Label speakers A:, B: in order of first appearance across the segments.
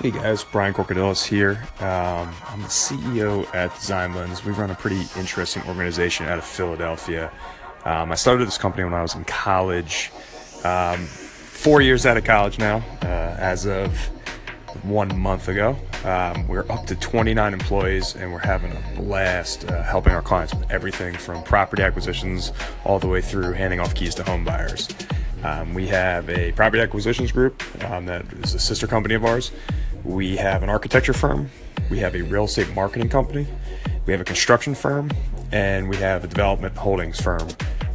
A: Hey guys, Brian Corcodilos here. Um, I'm the CEO at DesignLens. We run a pretty interesting organization out of Philadelphia. Um, I started this company when I was in college. Um, four years out of college now, uh, as of one month ago. Um, we're up to 29 employees and we're having a blast uh, helping our clients with everything from property acquisitions all the way through handing off keys to home buyers. Um, we have a property acquisitions group um, that is a sister company of ours. We have an architecture firm. We have a real estate marketing company. We have a construction firm, and we have a development holdings firm.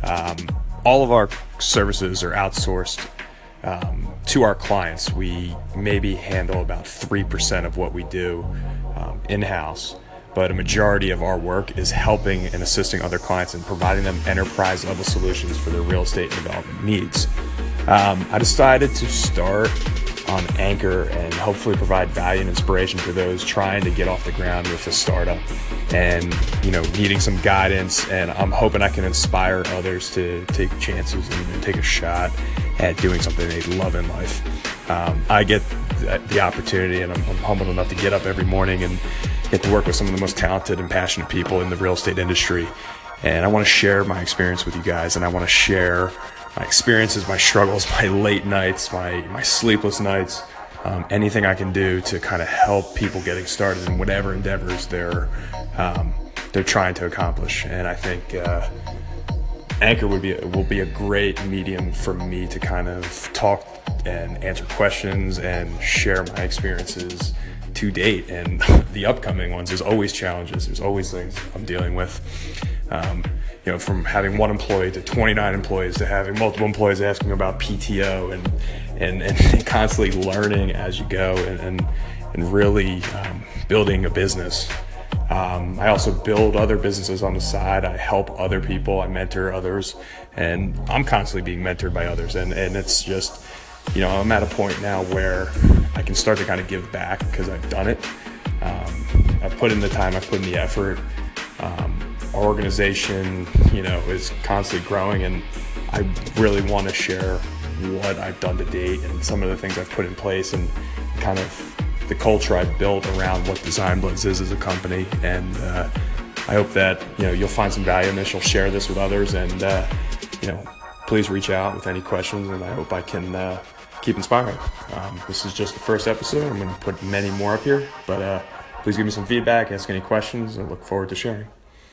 A: Um, all of our services are outsourced um, to our clients. We maybe handle about 3% of what we do um, in house but a majority of our work is helping and assisting other clients and providing them enterprise level solutions for their real estate development needs. Um, I decided to start on Anchor and hopefully provide value and inspiration for those trying to get off the ground with a startup and you know needing some guidance and I'm hoping I can inspire others to take chances and, and take a shot at doing something they love in life. Um, I get the opportunity and I'm, I'm humbled enough to get up every morning and get to work with some of the most talented and passionate people in the real estate industry. And I want to share my experience with you guys, and I want to share my experiences, my struggles, my late nights, my, my sleepless nights, um, anything I can do to kind of help people getting started in whatever endeavors they're um, they're trying to accomplish. And I think uh, Anchor would be will be a great medium for me to kind of talk and answer questions and share my experiences to date and the upcoming ones. There's always challenges. There's always things I'm dealing with. Um, you know, from having one employee to 29 employees to having multiple employees asking about PTO and and, and constantly learning as you go and and, and really um, building a business. Um, I also build other businesses on the side. I help other people. I mentor others, and I'm constantly being mentored by others. And and it's just, you know, I'm at a point now where I can start to kind of give back because I've done it. Um, I've put in the time, I've put in the effort. Um, our organization, you know, is constantly growing, and I really want to share what I've done to date and some of the things I've put in place and kind of the culture I've built around what DesignLens is as a company. And uh, I hope that you know you'll find some value in this. You'll share this with others, and uh, you know, please reach out with any questions. And I hope I can uh, keep inspiring. Um, this is just the first episode. I'm going to put many more up here, but uh, please give me some feedback, ask any questions, I look forward to sharing.